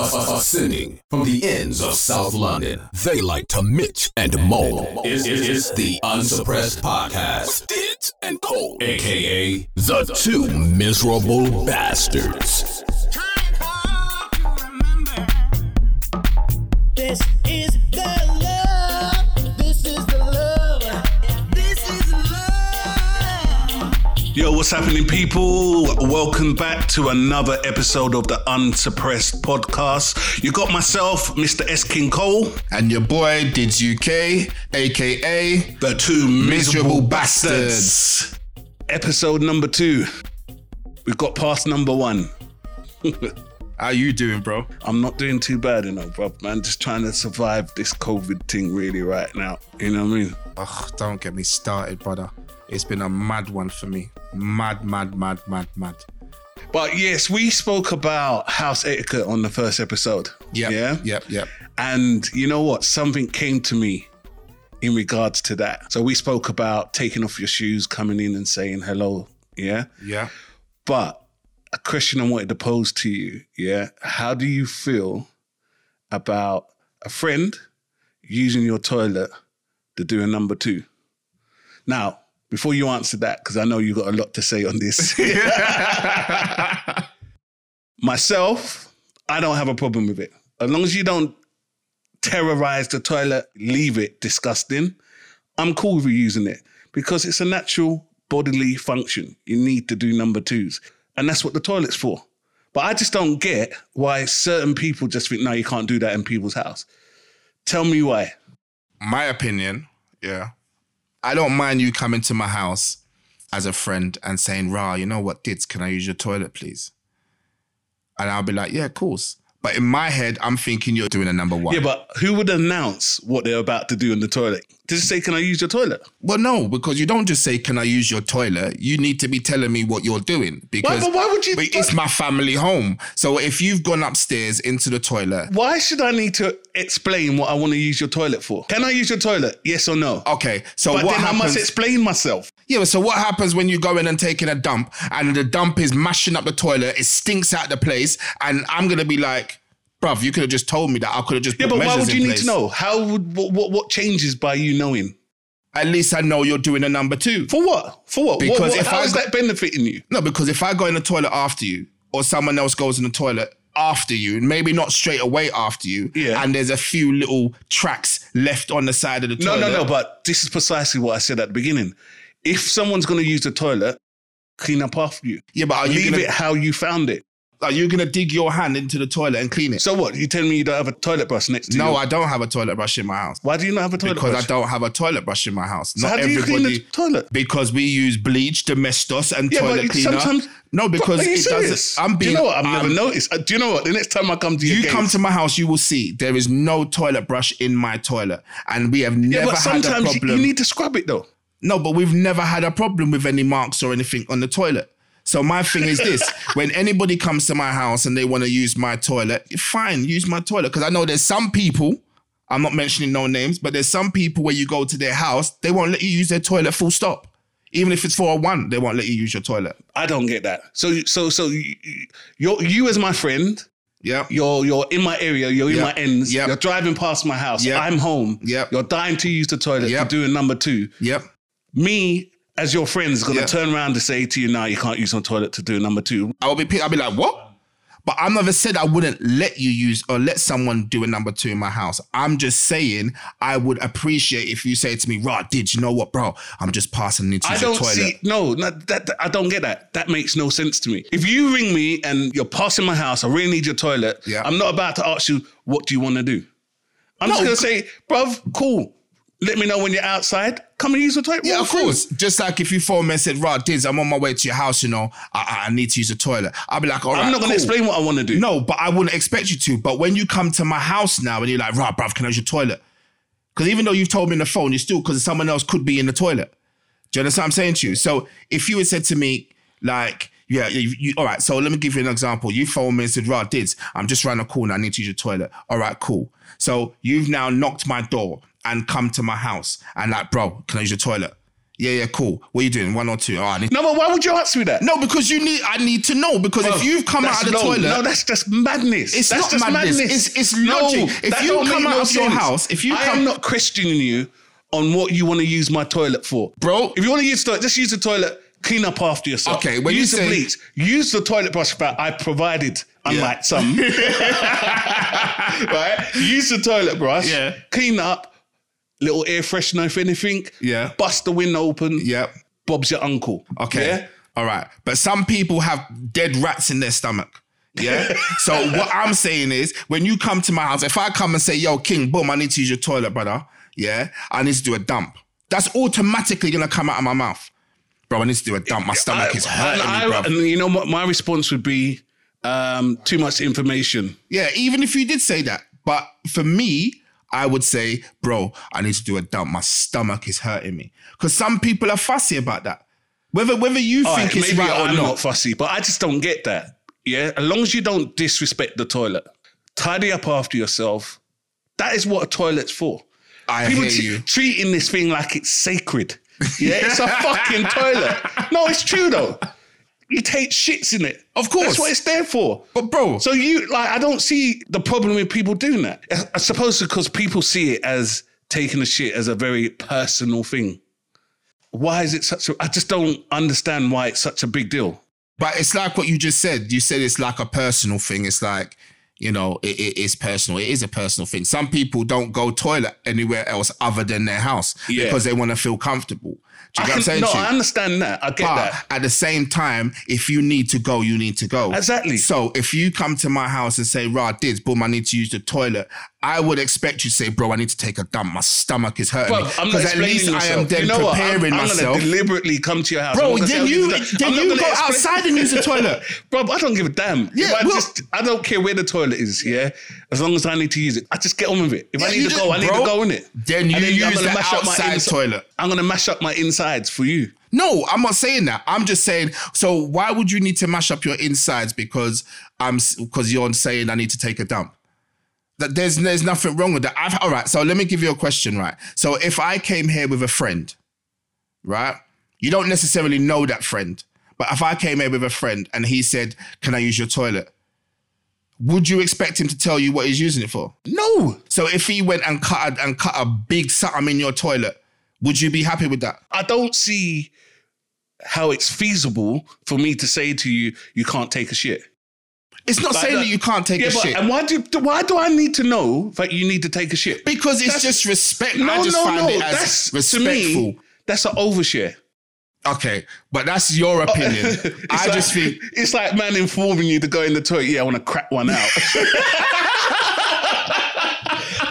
Ascending from the ends of South London, they like to Mitch and Mo. It's, it's the Unsuppressed Podcast. with Diddz and Cole, aka the two miserable bastards. Yo, what's happening, people? Welcome back to another episode of the Unsuppressed Podcast. You got myself, Mr. S. King Cole, and your boy Diddz UK, aka the two miserable, Miserable bastards. Episode number two. We've got past number one. How you doing, bro? I'm not doing too bad, you know, bro, man. Just trying to survive this COVID thing really right now. You know what I mean? Ugh, don't get me started, brother. It's been a mad one for me. Mad, mad, mad, mad, mad. But yes, we spoke about house etiquette on the first episode. Yep, Yeah. yep, yep. And you know what? Something came to me in regards to that. So we spoke about taking off your shoes, coming in and saying hello. Yeah. Yeah. But a question I wanted to pose to you. Yeah. How do you feel about a friend using your toilet to do a number two? Now, before you answer that, because I know you've got a lot to say on this. Myself, I don't have a problem with it. As long as you don't terrorize the toilet, leave it disgusting, I'm cool with you using it because it's a natural bodily function. You need to do number twos. And that's what the toilet's for. But I just don't get why certain people just think, no, you can't do that in people's house. Tell me why. My opinion, yeah. I don't mind you coming to my house as a friend and saying, Rah, you know what, Diddz, can I use your toilet, please? And I'll be like, yeah, of course. But in my head, I'm thinking you're doing a number one. Yeah, but who would announce what they're about to do in the toilet? Just say, can I use your toilet? Well, no, because you don't just say, "Can I use your toilet?" You need to be telling me what you're doing because but why would you- but it's my family home. So if you've gone upstairs into the toilet, Why should I need to explain what I want to use your toilet for? Can I use your toilet? Yes or no? okay. So but what then happens? I must explain myself. Yeah. So what happens when you go in and taking a dump and the dump is mashing up the toilet? It stinks out the place, and I'm gonna be like, "Bruv, you could have just told me that. I could have just Yeah, but why would you need to know? How would what, what what changes by you knowing? At least I know you're doing a number two. For what? For what? Because what, what, if how I is go- that benefiting you? No, because if I go in the toilet after you, or someone else goes in the toilet after you, and maybe not straight away after you, Yeah. and there's a few little tracks left on the side of the toilet. No, no, no. But this is precisely what I said at the beginning. If someone's going to use the toilet, clean up after you. Yeah, but are you Leave gonna it how you found it. are you gonna dig your hand into the toilet and clean it? So what? You telling me you don't have a toilet brush next to you? no, I don't have a toilet brush in my house Why do you not have a toilet brush? because brush? I don't have a toilet brush in my house. So not how do you everybody. clean the toilet? because we use bleach, domestos, and Yeah, toilet you- cleaner. sometimes- no, because Are you it serious? doesn't. I'm being. do you know what? I've I'm- never noticed. Uh, do you know what? The next time I come to your You come to my house, you will see there is no toilet brush in my toilet, and we have never yeah, but had a sometimes you, problem. you need to scrub it though. No, but we've never had a problem with any marks or anything on the toilet. So my thing is this: when anybody comes to my house and they want to use my toilet, fine, use my toilet. Because I know there's some people. I'm not mentioning no names, but there's some people where you go to their house, they won't let you use their toilet full stop. Even if it's for a oh one, they won't let you use your toilet. I don't get that. So, so, so you, you're as my friend. Yeah. You're you're in my area. You're in my ends. Yep. You're driving past my house. Yep. I'm home. Yeah. You're dying to use the toilet Yep. to do a number two. Yep. Me as your friend is gonna Yep. turn around to say to you, "Now you can't use my toilet to do number two. I will be. I'll be like, what? But I never said I wouldn't let you use or let someone do a number two in my house. I'm just saying I would appreciate if you say to me, "Rod, did you know what, bro? I'm just passing into I the don't toilet." see no, no that, that- I don't get that. That makes no sense to me. If you ring me and you're passing my house, I really need your toilet. Yeah. I'm not about to ask you what do you want to do. I'm just No, gonna say, bruv, cool. Let me know when you're outside. Come and use the toilet. Yeah, of course. Just like if you phone me and said, Rod, Diz, I'm on my way to your house, you know, I, I- I need to use the toilet. I'll be like, all right, I'm not gonna cool. explain what I want to do. No, but I wouldn't expect you to. But when you come to my house now and you're like, Rod, bruv, can I use your toilet? Because even though you've told me on the phone, you still, because someone else could be in the toilet. Do you understand what I'm saying to you? So if you had said to me, like, yeah, you, you, all right, so let me give you an example. You phone me and said, Rod, Diz, I'm just around the corner. I need to use your toilet. All right, cool. So you've now knocked my door and come to my house and like, bro, can I use your toilet? Yeah, yeah, cool. What are you doing? One or two? Oh, I need No, but why would you ask me that? No, because you need. I need to know because if you've come out of the low. toilet, No, that's just madness. It's that's not just madness. It's- it's logic. If that you come out of your house, if you I come- am not questioning you on what you want to use my toilet for, Bro. If you want to use toilet, just use the toilet. Clean up after yourself. Okay, when you use the say- bleach, use the toilet brush that I provided. Unlike some, right? Use the toilet brush. Yeah. Clean up. Little air freshener, if anything. Yeah. Bust the window open. Yep. Bob's your uncle. Okay. Yeah? All right. But some people have dead rats in their stomach. Yeah. so what I'm saying is, when you come to my house, if I come and say, "Yo, King, boom, I need to use your toilet, brother," yeah, I need to do a dump. That's automatically gonna come out of my mouth, bro. I need to do a dump. My stomach is hurting and, me, bro. and you know what? My response would be um, too much information. Yeah, even if you did say that. But for me, I would say, bro, I need to do a dump. My stomach is hurting me. Because some people are fussy about that. Whether whether you All think right, it's right or I'm not. not fussy, but I just don't get that. Yeah, as long as you don't disrespect the toilet, tidy up after yourself. That is what a toilet's for. I People hear t- you. treating this thing like it's sacred. Yeah, it's a fucking toilet. No, it's true though. You take shits in it. Of course. That's what it's there for. But bro, So you like, I don't see the problem with people doing that. I- I suppose because people see it as taking a shit as a very personal thing. Why is it such a? I just don't understand why it's such a big deal. but it's like what you just said. You said it's like a personal thing. It's like, you know, it, it is personal. It is a personal thing. Some people don't go toilet anywhere else other than their house Yeah. because they want to feel comfortable. Do you I what I'm saying no. I understand that. I get But that. at the same time, if you need to go, you need to go. Exactly. So if you come to my house and say, "Rah, Diddz, boom, I need to use the toilet," I would expect you to say, "Bro, I need to take a dump. My stomach is hurting Bro, me." I'm not at least explaining I am then You know preparing I'm, I'm myself. gonna deliberately come to your house. Bro, then you "Oh, then this is the-" I'm you go explain- outside and use the toilet. Bro, I don't give a damn. Yeah, I well- just I don't care where the toilet is, yeah. As long as I need to use it. I just get on with it. If I need to just- go, I need bro, to go in it. then you And use I'm gonna the mash up my outside insi- toilet. I'm gonna mash up my insides for you. No, I'm not saying that. I'm just saying. So why would you need to mash up your insides because I'm because you're saying I need to take a dump? That there's there's nothing wrong with that. I've, all right. So let me give you a question. Right. So if I came here with a friend, right, you don't necessarily know that friend, but if I came here with a friend and he said, "Can I use your toilet?" Would you expect him to tell you what he's using it for? No, So if he went and cut a, and cut a big something in your toilet, would you be happy with that? I don't see how it's feasible for me to say to you, you can't take a shit. It's not But saying the- that you can't take Yeah, a but shit. and why do why do I need to know that you need to take a shit? Because it's That's- just respect. No, I just no, find no. it as That's respectful. me. That's an overshare. Okay, but that's your opinion. I like, just think it's like man informing you to go in the toilet. Yeah, I want to crack one out.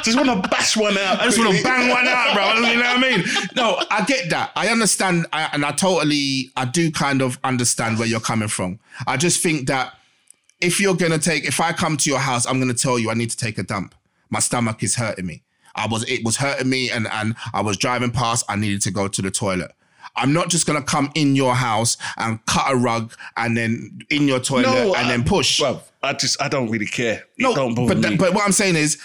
just want to bash one out. I just want to bang one out, bro. You know what I mean? No, I get that. I understand, I, and I totally, I do kind of understand where you're coming from. I just think that if you're gonna take, if I come to your house, I'm gonna tell you I need to take a dump. My stomach is hurting me. I was, it was hurting me, and and I was driving past. I needed to go to the toilet. I'm not just gonna come in your house and cut a rug and then in your toilet and I- then push. Well, I just I don't really care. no, it don't bother but me. that, but what I'm saying is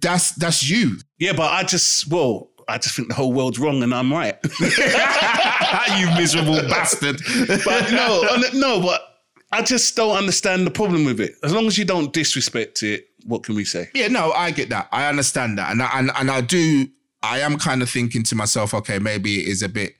that's that's you. yeah, but I just well, I just think the whole world's wrong and I'm right. you miserable bastard. but no, no, but I just don't understand the problem with it. As long as you don't disrespect it, what can we say? Yeah, no, I get that. I understand that, and I, and and I do. I am kind of thinking to myself, okay, maybe it is a bit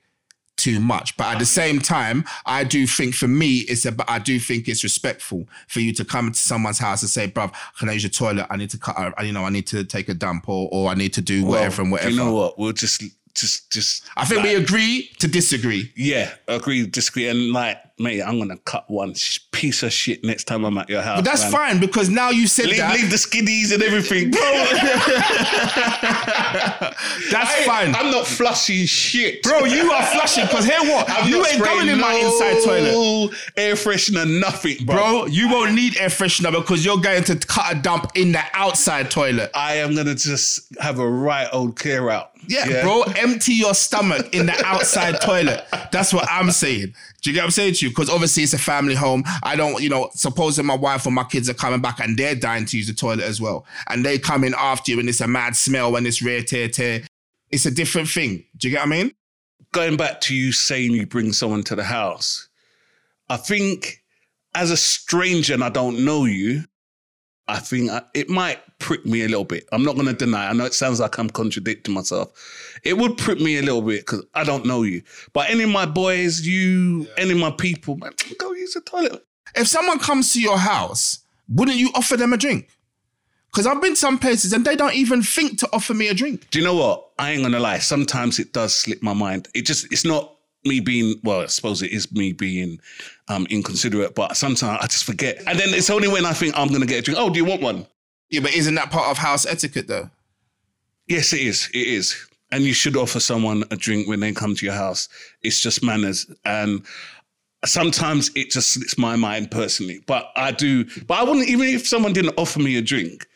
too much, but at the same time, I do think for me, it's about. I do think it's respectful for you to come to someone's house and say, "Bruv, can I use your toilet? I need to cut. A, you know, I need to take a dump, or or I need to do whatever and Well, whatever." You know what? We'll just just just. I think we agree to disagree. Yeah, agree, disagree, and like, mate, I'm gonna cut one sh- piece of shit next time I'm at your house. But that's man. fine because now you said Leave, that. leave the skiddies and everything, bro. that's I- fine. I'm not flushing shit, Bro, you are flushing because here what? I'm you ain't going in my inside toilet. Air freshener, nothing, bro. Bro, you won't need air freshener because you're going to cut a dump in the outside toilet. I am gonna just have a right old clear out. Yeah, bro, empty your stomach in the outside toilet. That's what I'm saying. Do you get what I'm saying to you? Because obviously it's a family home. I don't, you know, supposing my wife or my kids are coming back and they're dying to use the toilet as well. And they come in after you and it's a mad smell and it's rare tear tear. It's a different thing. Do you get what I mean? going back to you saying you bring someone to the house, I think as a stranger and I don't know you, I think I, it might prick me a little bit. I'm not going to deny. I know it sounds like I'm contradicting myself. It would prick me a little bit because I don't know you. But any of my boys, you, any of my people, man, go use the toilet. If someone comes to your house, wouldn't you offer them a drink? Because I've been some places and they don't even think to offer me a drink. Do you know what? I ain't gonna lie. Sometimes it does slip my mind. It just it's not me being well, I suppose it is me being um inconsiderate, but sometimes I just forget. And then it's only when I think I'm gonna get a drink. Oh, do you want one? Yeah, but isn't that part of house etiquette though? Yes, it is. It is. And you should offer someone a drink when they come to your house. It's just manners. And sometimes it just slips my mind personally. But I do, but I wouldn't, even if someone didn't offer me a drink,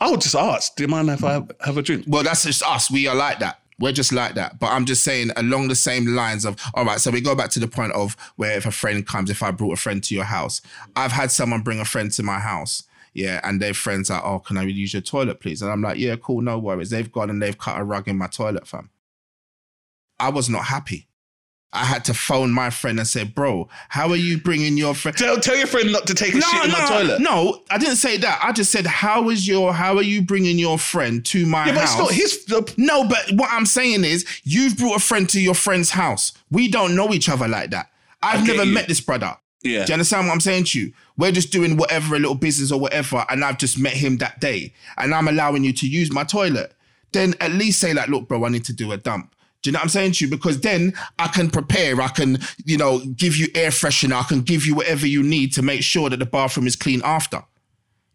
I would just ask, do you mind if I have, have a drink? Well, that's just us. We are like that. We're just like that. But I'm just saying along the same lines of, all right, so we go back to the point of where if a friend comes, if I brought a friend to your house, I've had someone bring a friend to my house. Yeah, and their friends are, oh, can I use your toilet, please? And I'm like, yeah, cool, no worries. They've gone and they've cut a rug in my toilet, fam. I was not happy. I had to phone my friend and say, bro, how are you bringing your friend? Tell, tell your friend not to take a shit in my toilet. No, I didn't say that. I just said, how is your, how are you bringing your friend to my Yeah, but house? it's not his. No, but what I'm saying is, you've brought a friend to your friend's house. We don't know each other like that. I've never you. met this brother. Yeah. Do you understand what I'm saying to you? We're just doing whatever, a little business or whatever, and I've just met him that day, and I'm allowing you to use my toilet. Then at least say like, look, bro, I need to do a dump. Do you know what I'm saying to you? Because then I can prepare, I can, you know, give you air freshener, I can give you whatever you need to make sure that the bathroom is clean after.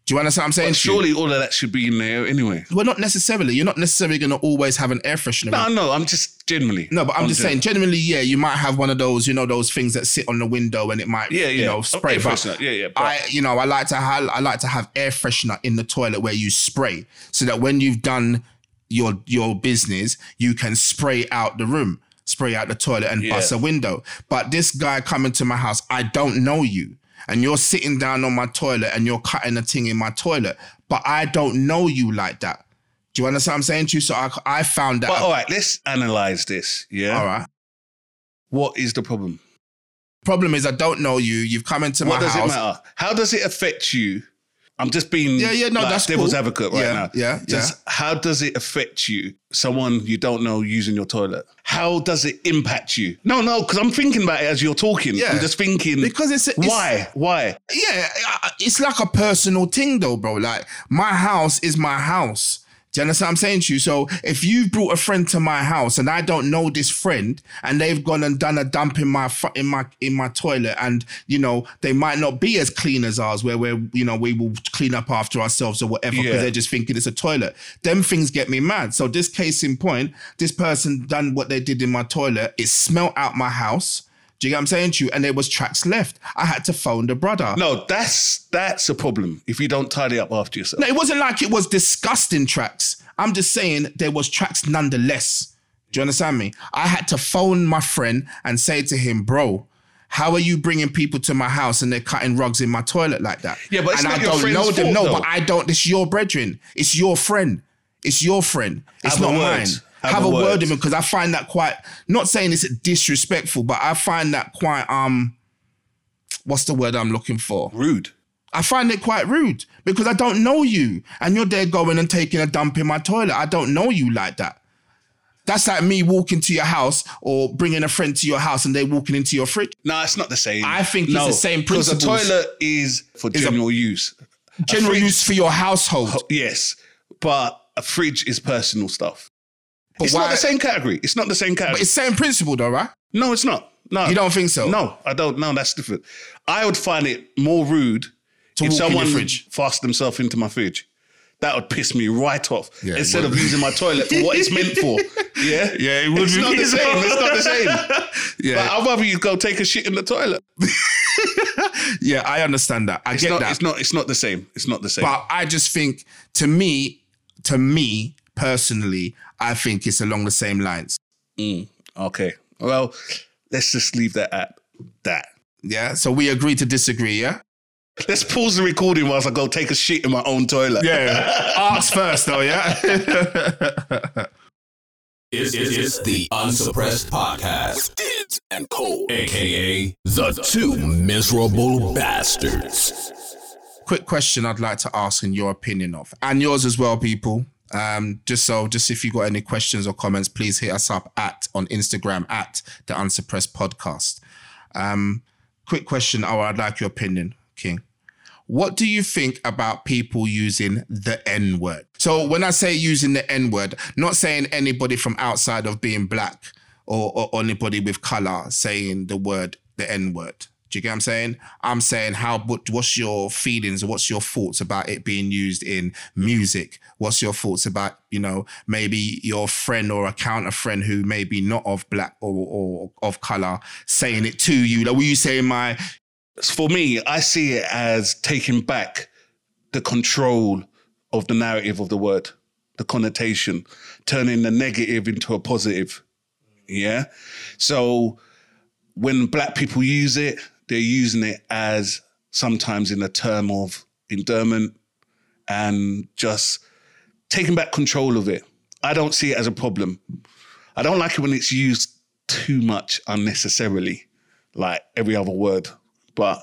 Do you understand what I'm saying? But surely all of that should be in there anyway. Well, not necessarily. You're not necessarily going to always have an air freshener. No, no, I'm just generally. No, but I'm just saying, generally, yeah, you might have one of those, you know, those things that sit on the window and it might, Yeah, you know, Oh, spray. air But freshener. Yeah, yeah, but- I, you know, I like to have, I like to have air freshener in the toilet where you spray, so that when you've done your your business, you can spray out the room, spray out the toilet, and bust a window. But this guy coming to my house, I don't know you. And you're sitting down on my toilet and you're cutting a thing in my toilet, but I don't know you like that. Do you understand what I'm saying to you? So I, I found that. But all right, let's analyze this. Yeah. all right. What is the problem? Problem is, I don't know you. You've come into my What does house. it matter? How does it affect you? I'm just being Yeah, yeah, no, like, that's devil's cool. advocate right Yeah, now. yeah, Just how does it affect you? Someone you don't know using your toilet. How does it impact you? No, no, because I'm thinking about it as you're talking. Yeah. I'm just thinking Because it's- it's- why, why? Yeah, uh, it's like a personal thing though, bro. Like my house is my house. Do you understand what I'm saying to you? So if you've brought a friend to my house and I don't know this friend and they've gone and done a dump in my in my in my toilet and you know they might not be as clean as ours where we're you know we will clean up after ourselves or whatever because Yeah. they're just thinking it's a toilet. Them things get me mad. So this case in point, this person done what they did in my toilet. It smelt out my house. Do you get what I'm saying to you? And there was tracks left. I had to phone the brother. No, that's that's a problem if you don't tidy up after yourself. No, it wasn't like it was disgusting tracks. I'm just saying there was tracks nonetheless. Do you understand me? I had to phone my friend and say to him, bro, how are you bringing people to my house and they're cutting rugs in my toilet like that? Yeah, but it's and I don't know them. fault, No, though. but I don't. It's your brethren. It's your friend. It's your friend. It's Have not mine. Have Have, a a word word. with him because I find that quite. Not saying it's disrespectful, but I find that quite. Um, what's the word I'm looking for? Rude. I find it quite rude because I don't know you and you're there going and taking a dump in my toilet. I don't know you like that. That's like me walking to your house or bringing a friend to your house and they walking into your fridge. No, it's not the same. I think it's the same principle. Because the toilet is for a- general use. A General fridge- use for your household. Yes, but a fridge is personal stuff. But it's why- not the same category. It's not the same category. But it's the same principle though, right? no, it's not. No, You don't think so? No, I don't. No, that's different. I would find it more rude To if walk in your someone fridge. fast themselves into my fridge. That would piss me right off. Yeah, Instead of using my toilet for what it's meant for. Yeah, Yeah, it would It's be not the same. It's not the same. Yeah. But I'd rather you go take a shit in the toilet. Yeah, I understand that. I It's get not. that. It's not. It's not the same. It's not the same. But I just think to me, to me personally, I think it's along the same lines. Mm, okay. Well, let's just leave that at that. Yeah. So we agree to disagree, yeah? Let's pause the recording whilst I go take a shit in my own toilet. Yeah. Arts first though, yeah? It's, it's, it's the Unsuppressed Podcast with Diddz and Cole, aka the two miserable bastards. quick question I'd like to ask in your opinion of, and yours as well, people. Um, just so, just if you got any questions or comments, please hit us up at on Instagram at the Unsuppressed Podcast. Um, quick question, or I'd like your opinion, King. What do you think about people using the N word? So when I say using the N word, not saying anybody from outside of being black or, or anybody with color saying the word the N word. Do you get what I'm saying? I'm saying how what, what's your feelings, what's your thoughts about it being used in music? What's your thoughts about, you know, maybe your friend or a counter friend who may be not of black or, or of color saying it to you? Like were you saying my For me, I see it as taking back the control of the narrative of the word, the connotation, turning the negative into a positive. Yeah. So when black people use it, they're using it as sometimes in a term of endearment and just taking back control of it. I don't see it as a problem. I don't like it when it's used too much unnecessarily, like every other word. But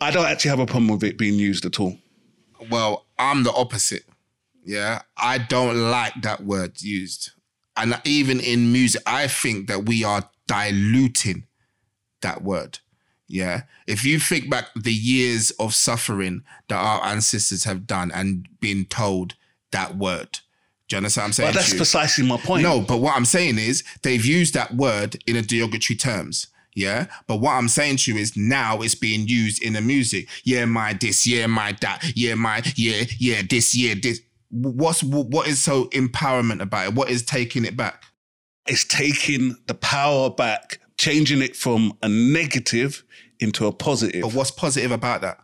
I don't actually have a problem with it being used at all. well, I'm the opposite. Yeah. I don't like that word used. And even in music, I think that we are diluting that word. Yeah. If you think back the years of suffering that our ancestors have done and been told that word. Do you understand what I'm saying? But that's precisely my point. No, but what I'm saying is they've used that word in a derogatory terms. Yeah. But what I'm saying to you is now it's being used in the music. Yeah, my this, yeah, my that, yeah, my, yeah, yeah, this, yeah, this. What's what is so empowerment about it? What is taking it back? it's taking the power back, changing it from a negative into a positive. But what's positive about that?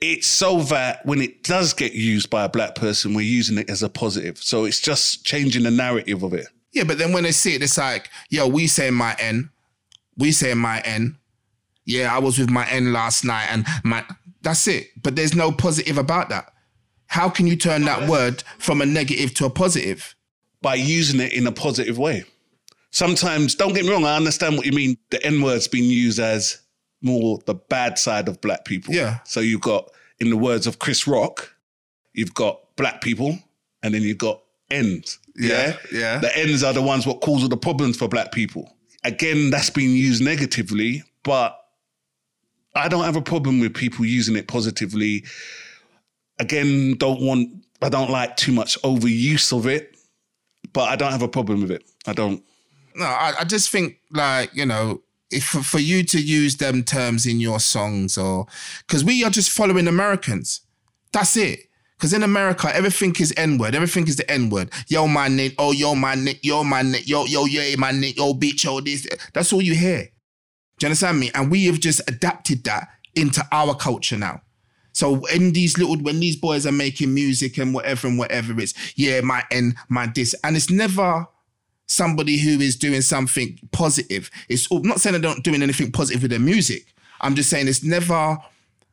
it's so that when it does get used by a black person, we're using it as a positive. So it's just changing the narrative of it. Yeah, but then when they see it, it's like, yo, we say my N, we say my N. Yeah, I was with my N last night, and my that's it. But there's no positive about that. How can you turn that word from a negative to a positive? by using it in a positive way. Sometimes, don't get me wrong, I understand what you mean. The N word's been used as more the bad side of black people. Yeah. So you've got, in the words of Chris Rock, you've got black people and then you've got N's. Yeah, yeah. The N's are the ones what cause all the problems for black people. Again, that's been used negatively, but I don't have a problem with people using it positively. Again, don't want I don't like too much overuse of it, but I don't have a problem with it. I don't. No, I, I just think like you know, if for, you to use them terms in your songs or because we are just following Americans. That's it. Because in America, everything is N word. Everything is the N word. Yo, my nick. Oh, yo, my nick. Yo, my nick. Yo, yo, yeah, my nick. Yo, bitch. Yo, this. That's all you hear. Do you understand me? And we have just adapted that into our culture now. So in these little, when these boys are making music and whatever and whatever, it's yeah, my N, my this, and it's never somebody who is doing something positive. It's all, not saying they're not doing anything positive with their music. I'm just saying it's never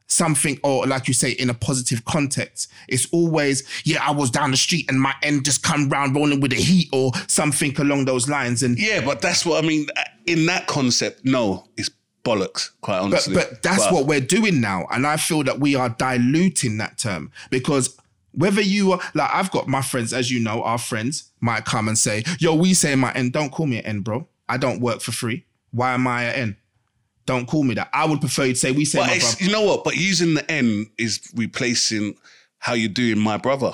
something, or like you say, in a positive context. It's always, yeah, I was down the street and my end just come round rolling with the heat or something along those lines. And Yeah, but that's what I mean. In that concept, no, it's bollocks. Quite but, honestly, but that's But- what we're doing now. And I feel that we are diluting that term because whether you are like I've got my friends, as you know, our friends might come and say, Yo, we say my N, don't call me an N, bro. I don't work for free. Why am I an N? Don't call me that. I would prefer you to say we say But my brother. you know what? But using the N is replacing how you doing, my brother,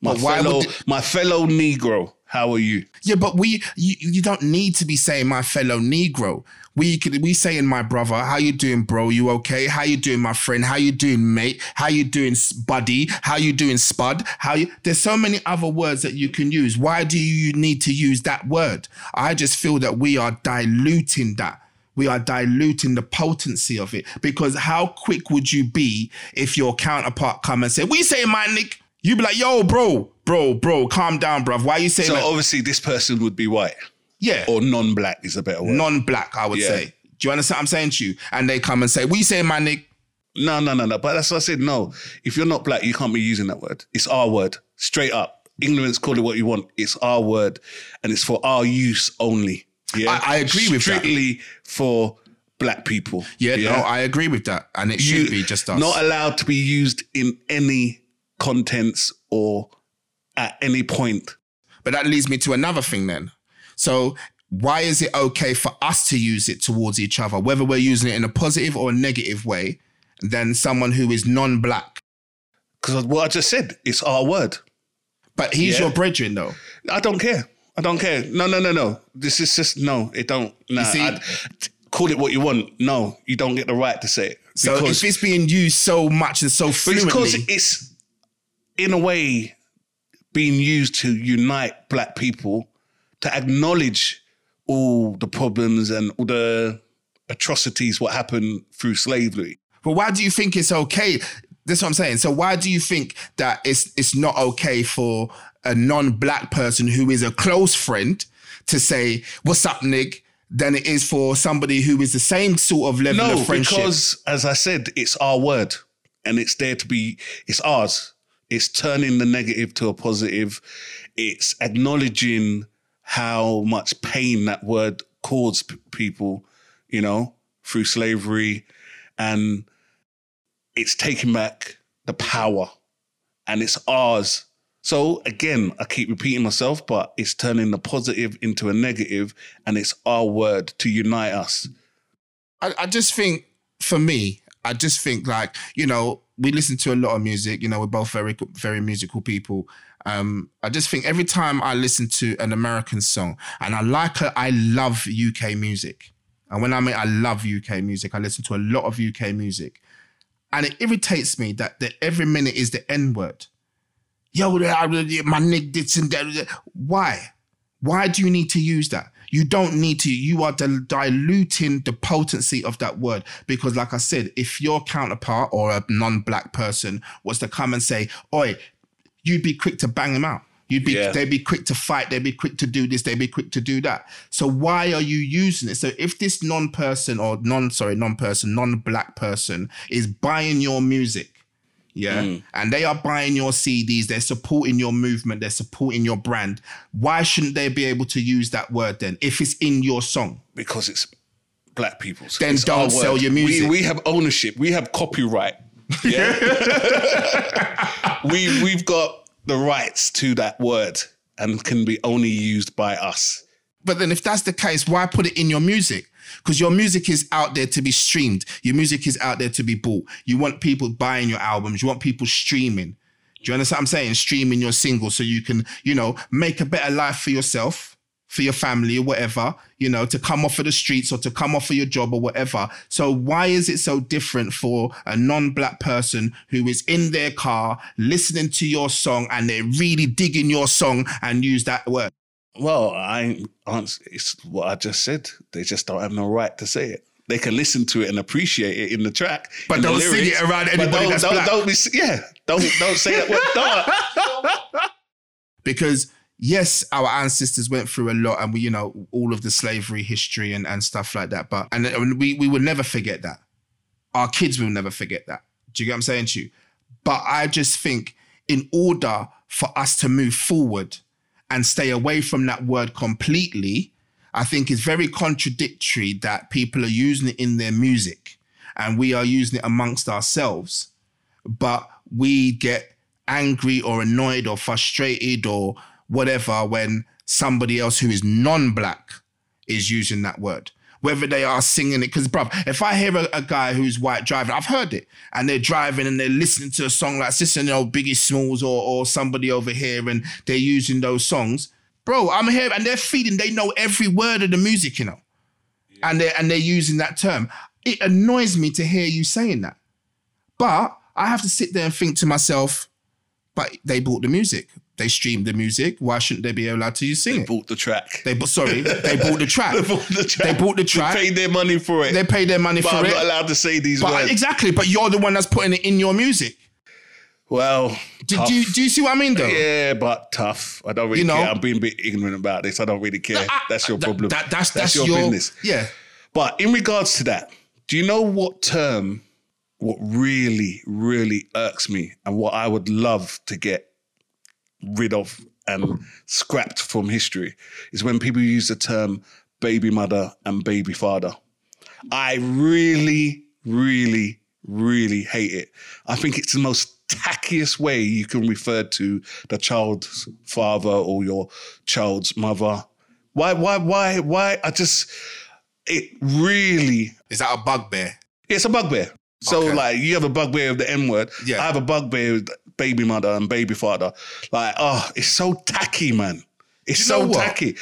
my But fellow, my fellow Negro. How are you? Yeah, but we you, you don't need to be saying my fellow Negro. We could we saying my brother, how you doing, bro? You okay? How you doing, my friend? How you doing, mate? How you doing, buddy? How you doing, spud? How you there's so many other words that you can use. Why do you need to use that word? I just feel that we are diluting that. We are diluting the potency of it. Because how quick would you be if your counterpart come and say, We say my nick? You be like, yo, bro, bro, bro, calm down, bruv. Why you saying So that? obviously, this person would be white Yeah. or non-black is a better word. non-black, I would Yeah. say. Do you understand what I'm saying to you? And they come and say, we say my nick. no, no, no, no. But that's what I said. No, if you're not black, you can't be using that word. It's our word, straight up. ignorance, call it what you want. It's our word, and it's for our use only. Yeah, I- I agree with that. strictly for black people. Yeah, no, I agree with that, and it should be just us. Not allowed to be used in any contents or at any point. But that leads me to another thing then. So why is it okay for us to use it towards each other, whether we're using it in a positive or a negative way, than someone who is non-black? Because what I just said, it's our word. But he's Yeah. your brethren though. I don't care. I don't care. No, no, no, no. This is just no. It don't. Nah, see- I- call it what you want. No, you don't get the right to say it. So Because- if it's being used so much and so it's because it's in a way being used to unite black people to acknowledge all the problems and all the atrocities what happened through slavery. but why do you think it's okay? That's what I'm saying. So why do you think that it's it's not okay for a non-black person who is a close friend to say, "What's up, Nick?" than it is for somebody who is the same sort of level No, of friendship? because as I said, it's our word and it's there to be, it's ours. It's turning the negative to a positive. It's acknowledging how much pain that word caused people, you know, through slavery. And it's taking back the power and it's ours. So again, I keep repeating myself, but it's turning the positive into a negative and it's our word to unite us. I, I just think for me, I just think like, you know, we listen to a lot of music, you know, we're both very, very musical people. Um, I just think every time I listen to an American song and I like it, I love UK music. And when I mean I love UK music, I listen to a lot of UK music. And it irritates me that, that every minute is the N word. Yo, my nick this and that. Why? Why do you need to use that? You don't need to. You are dil- diluting the potency of that word because, like I said, if your counterpart or a non-black person was to come and say, "Oi," you'd be quick to bang them out. You'd be, Yeah. they'd be quick to fight. They'd be quick to do this. They'd be quick to do that. So why are you using it? So if this non-person or non, sorry, non-person, non-black person is buying your music, yeah, mm. and they are buying your CDs, they're supporting your movement, they're supporting your brand. Why shouldn't they be able to use that word then if it's in your song? because it's black people's. Then It's don't sell word. your music. We, we have ownership. We have copyright. Yeah. we we've got the rights to that word and can be only used by us. But then if that's the case, why put it in your music? Because your music is out there to be streamed. Your music is out there to be bought. You want people buying your albums. You want people streaming. Do you understand what I'm saying? Streaming your single so you can, you know, make a better life for yourself, for your family or whatever, you know, to come off of the streets or to come off of your job or whatever. So why is it so different for a non-black person who is in their car listening to your song and they're really digging your song and use that word? Well, I answer it's what I just said. They just don't have no right to say it. They can listen to it and appreciate it in the track, But don't sing it around anybody don't, that's don't, black. Don't be, yeah, don't don't say that word. Don't. because yes, our ancestors went through a lot, and we, you know, all of the slavery history and, and stuff like that. But and and we we will never forget that. Our kids will never forget that. Do you get what I'm saying to you? But I just think in order for us to move forward and stay away from that word completely, I think it's very contradictory that people are using it in their music and we are using it amongst ourselves. But we get angry or annoyed or frustrated or whatever when somebody else who is non-black is using that word whether they are singing it. Because bruv if i hear a, a guy who's white driving i've heard it. And they're driving and they're listening to a song like this you know biggie smalls or, or somebody over here and they're using those songs. Bro i'm here and they're feeding they know every word of the music you know? And they're and they're using that term. It annoys me to hear you saying that. But I have to sit there and think to myself, but they bought the music. They streamed the music. Why shouldn't they be allowed to sing They it? bought the track. They bought sorry, they bought the track. They bought the track. They bought the track. They paid their money for it. They paid their money but for I'm it. not allowed to say these but words. exactly, but you're the one that's putting it in your music. well, Do, do, you, do you see what I mean though? Yeah, but tough. I don't really You know- care. I'm being a bit ignorant about this. I don't really care. that's your problem. that- that's, that's, your, business. Yeah. But in regards to that, do you know what term, what really, really irks me and what I would love to get rid of and mm-hmm. scrapped from history is when people use the term baby mother and baby father. I really, really, really hate it. I think it's the most tackiest way you can refer to the child's father or your child's mother. Why, why, why, why? I just, it really, Is that a bugbear? it's a bugbear. So, Okay. like, you have a bugbear of the N word. Yeah. I have a bugbear with baby mother and baby father. Like, oh, it's so tacky, man. It's so what? tacky.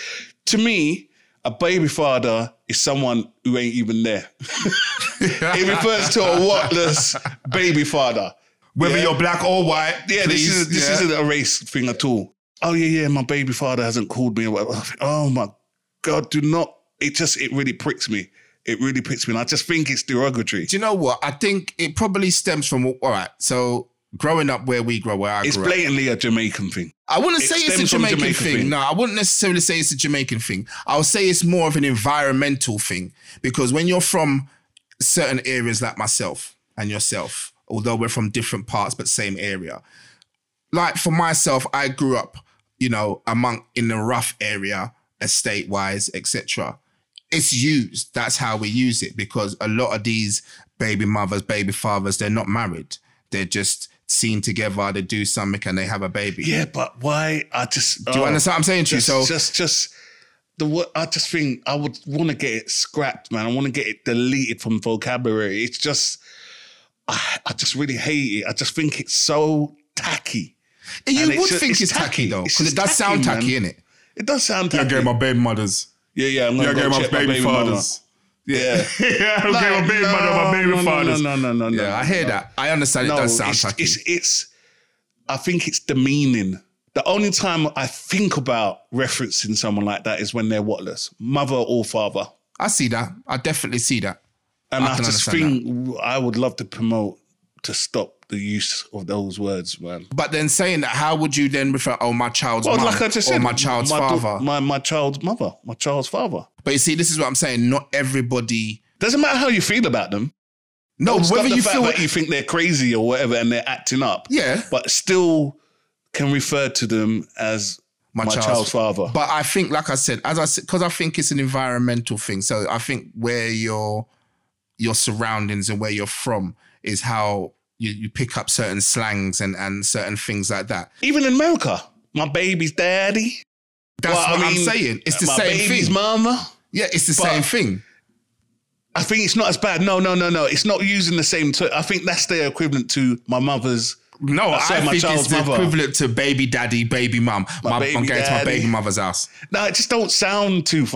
To me, a baby father is someone who ain't even there. it refers to a whatless baby father. Whether Yeah. you're black or white. Yeah, please. this is this yeah. isn't a race thing at all. Oh yeah, yeah, my baby father hasn't called me. Oh my god, do not. It just it really pricks me. It really pricks me. And I just think it's derogatory. Do you know what? I think it probably stems from all right. So growing up where we grow, where I It's grew up, blatantly a Jamaican thing. I wouldn't it say it's a Jamaican, Jamaican thing. thing. No, I wouldn't necessarily say it's a Jamaican thing. I would say it's more of an environmental thing because when you're from certain areas like myself and yourself, although we're from different parts but same area. Like for myself, I grew up, you know, among in a rough area, estate wise, etc. It's used. That's how we use it because a lot of these baby mothers, baby fathers, they're not married. They're just seen together. They do something and they have a baby. Yeah, but why? I just Do you oh, understand what I'm saying to you? So just, just the what I just think I would want to get it scrapped, man. I want to get it deleted from vocabulary. It's just, I, I just really hate it. I just think it's so tacky. you and would just- think it's it's, tacky, tacky. though, because it just does sound tacky, tacky, man. innit? It does sound tacky. baby mothers. yeah, yeah. I'm gonna go check my baby mother. Yeah. yeah, I'm Like, my baby mother, my baby no, no, fathers. No, no, no, no, no. Yeah, I hear no. that. I understand it No, does sound it's, tacky. it's it's. I think it's demeaning. The only time I think about referencing someone like that is when they're whatless, mother or father. I see that. I definitely see that. And I I, just think I would love to promote to stop the use of those words, man. But then saying that, how would you then refer? Oh, my child's Well, like I just or said, my child's my, father. my my child's mother, my child's father. but you see, this is what I'm saying. Not everybody. Doesn't matter how you feel about them. No, Don't whether the you feel that you think they're crazy or whatever and they're acting up. Yeah. but still can refer to them as my, child's, father. But I think, like I said, as I said, because I think it's an environmental thing. So I think where your your surroundings and where you're from is how you, you pick up certain slangs and and certain things like that. Even in America, my baby's daddy. That's Well, what I am saying. It's the same thing. my same baby's thing. mama. yeah, it's the same thing. I think it's not as bad. No, no, no, no. It's not using the same. T- I think that's the equivalent to my mother's. No, I think it's the mother. equivalent to baby daddy, baby mum. My, I'm going to my baby mother's house. No, it just don't sound too.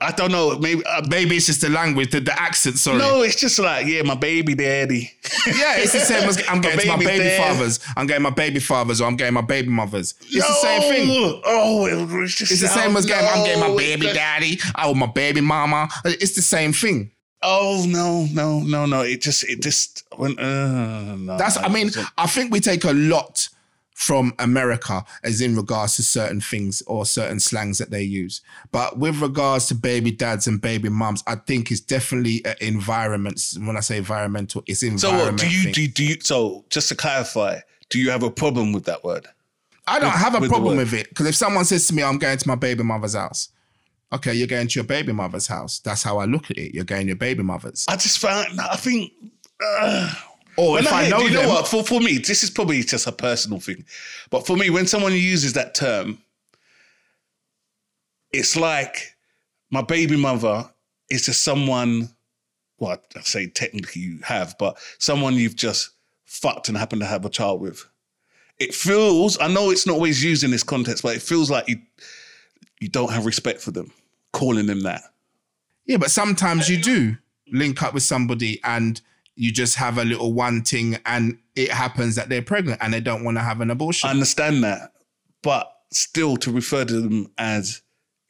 I don't know. Maybe. Uh, Maybe it's just the language, the, the accent. Sorry. no, it's just like yeah, my baby daddy. Yeah, it's the same as I'm My going to my baby fathers. I'm getting my baby fathers, or I'm getting my baby mothers. It's the same thing. Oh, it just It's the same as getting, I'm getting my baby it- daddy, oh my baby mama. It's the same thing. Oh no, no, no, no! It just, it just went. Uh, no, That's. I mean, I think we take a lot from America as in regards to certain things or certain slangs that they use. But with regards to baby dads and baby mums, I think it's definitely an environment. When I say environmental, it's So environment. what do you do? Do you? So just to clarify, do you have a problem with that word? I don't with- have a with problem with it because if someone says to me, "I'm going to my baby mother's house," okay, you're going to your baby mother's house. That's how I look at it. You're going to your baby mother's. I just found. I think. Uh, Or when if I hear- know you them, know what? For for me, this is probably just a personal thing, but for me, when someone uses that term, it's like my baby mother is just someone. Well, I say technically you have, but someone you've just fucked and happened to have a child with. It feels. I know it's not always used in this context, but it feels like you you don't have respect for them, calling them that. Yeah, but sometimes you do link up with somebody and you just have a little one thing and it happens that they're pregnant and they don't want to have an abortion. I understand that, but still to refer to them as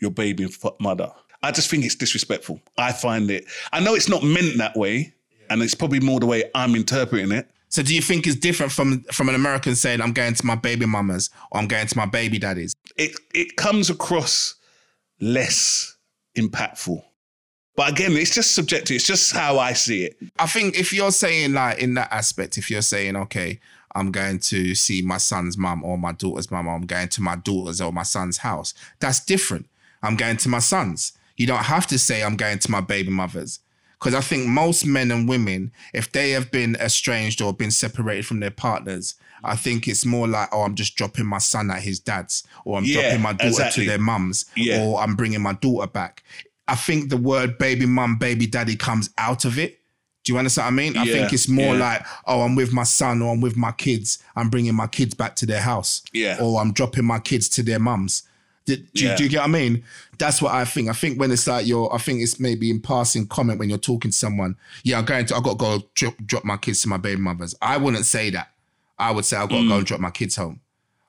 your baby mother, I just think it's disrespectful. I find it. I know it's not meant that way, and it's probably more the way I'm interpreting it. so do you think it's different from from an American saying I'm going to my baby mamas or I'm going to my baby daddies? It it comes across less impactful. But again, it's just subjective. It's just how I see it. I think if you're saying like in that aspect, if you're saying, okay, I'm going to see my son's mum or my daughter's mum, or I'm going to my daughter's or my son's house. That's different. I'm going to my son's. You don't have to say I'm going to my baby mother's. Because I think most men and women, if they have been estranged or been separated from their partners, I think it's more like, oh, I'm just dropping my son at his dad's, or I'm Yeah, dropping my daughter exactly. to their mum's, Yeah. or I'm bringing my daughter back. I think the word baby mum, baby daddy comes out of it. Do you understand what I mean? I Yeah, think it's more yeah. like, oh, I'm with my son or I'm with my kids. I'm bringing my kids back to their house. Yeah. Or I'm dropping my kids to their mums. Do, do, Yeah. do you get what I mean? That's what I think. I think when it's like you're, I think it's maybe in passing comment when you're talking to someone. Yeah, I'm going to, I've got to go drop, drop my kids to my baby mothers. I wouldn't say that. I would say I've got to go mm. and drop my kids home.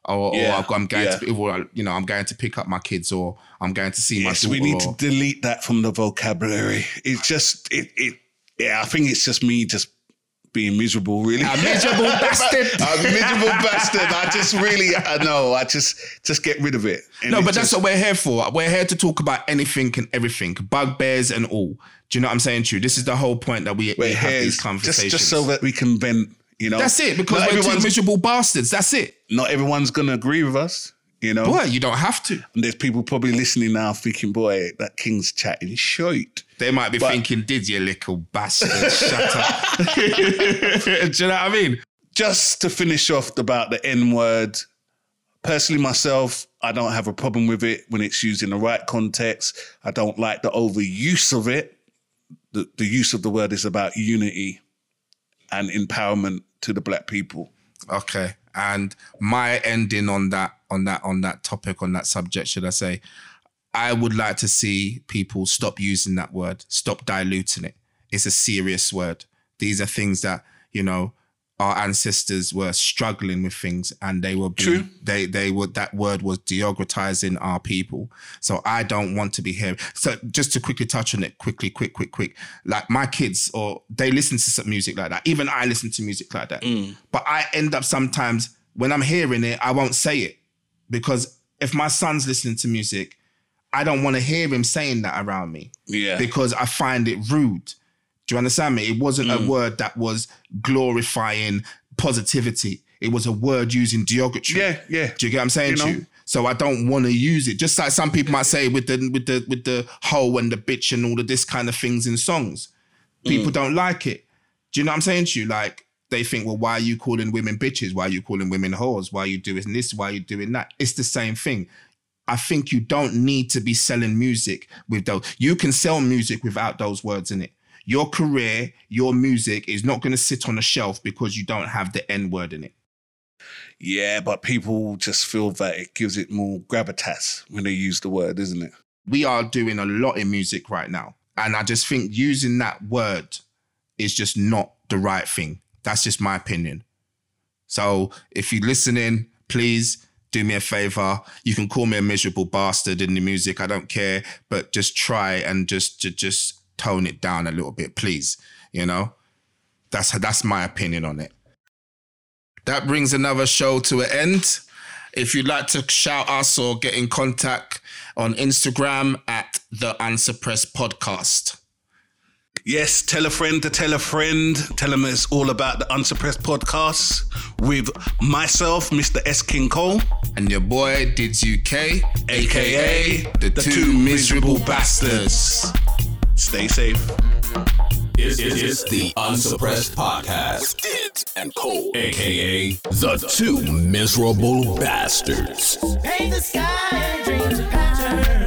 Or. Yeah, or I'm going yeah. to, or, you know, I'm going to pick up my kids, or I'm going to see Yes, my daughter. we need or- to delete that from the vocabulary. It's just it it yeah, I think it's just me just being miserable, really. A miserable bastard. a miserable bastard. I just really I know. I just just get rid of it. And No, but that's what we're here for. We're here to talk about anything and everything, bugbears and all. Do you know what I'm saying to you? This is the whole point that we, we we're have these just conversations. just so that we can vent. You know, That's it, because not we're two everyone's miserable bastards. That's it. not everyone's gonna agree with us. You know, Boy, you don't have to. and there's people probably listening now thinking, "Boy, that King's chatting shite." They might be But- thinking, did you little bastard? Shut up. Do you know what I mean? just to finish off about the N word, personally myself, I don't have a problem with it when it's used in the right context. I don't like the overuse of it. The, the use of the word is about unity and empowerment to the black people. Okay. And my ending on that, on that, on that topic, on that subject, should I say, I would like to see people stop using that word, stop diluting it. It's a serious word. These are things that, you know, our ancestors were struggling with things and they were being, True. they they were that word was deogratizing our people. So I don't want to be here. So just to quickly touch on it, quickly, quick, quick, quick. Like my kids or they listen to some music like that. Even I listen to music like that. Mm. But I end up sometimes when I'm hearing it, I won't say it because if my son's listening to music, I don't want to hear him saying that around me Yeah. because I find it rude. Do you understand me? It wasn't Mm. a word that was glorifying positivity. It was a word using derogatory. Yeah, yeah. Do you get what I'm saying You to you? So I don't want to use it. Just like some people might say with the with the with the hoe and the bitch and all of this kind of things in songs. Mm. People don't like it. Do you know what I'm saying to you? Like they think, well, why are you calling women bitches? Why are you calling women whores? Why are you doing this? Why are you doing that? It's the same thing. I think you don't need to be selling music with those. You can sell music without those words in it. Your career, your music is not going to sit on a shelf because you don't have the N word in it. Yeah, but people just feel that it gives it more gravitas when they use the word, isn't it? we are doing a lot in music right now. And I just think using that word is just not the right thing. That's just my opinion. So if you're listening, please do me a favor. You can call me a miserable bastard in the music. I don't care, but just try and just just, just tone it down a little bit, please. You know, that's that's my opinion on it. That brings another show to an end. If you'd like to shout us or get in contact on Instagram at the Unsuppressed Podcast. Yes, tell a friend to tell a friend. Tell them it's all about the Unsuppressed podcast with myself, Mr. S. King Cole. And your boy Diddz UK, AKA the, two, miserable bastards. Stay safe. It's, it's, it's the Unsuppressed Podcast. Diddz and Cole, aka the two miserable bastards. Paint the sky and